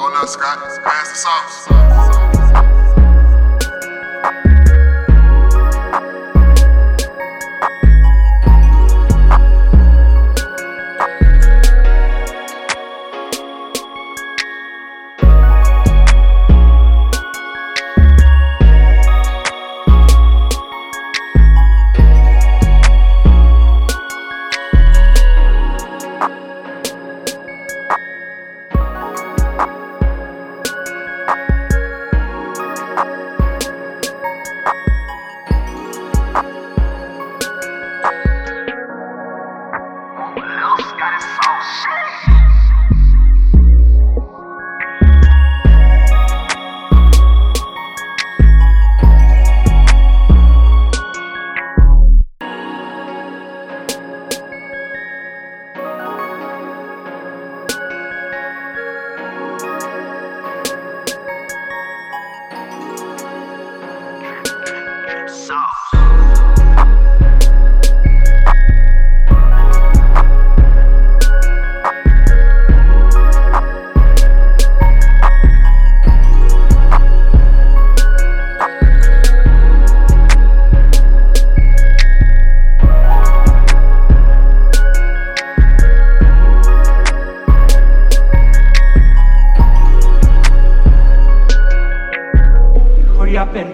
Oh no, Scott, pass the sauce.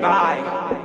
Bye.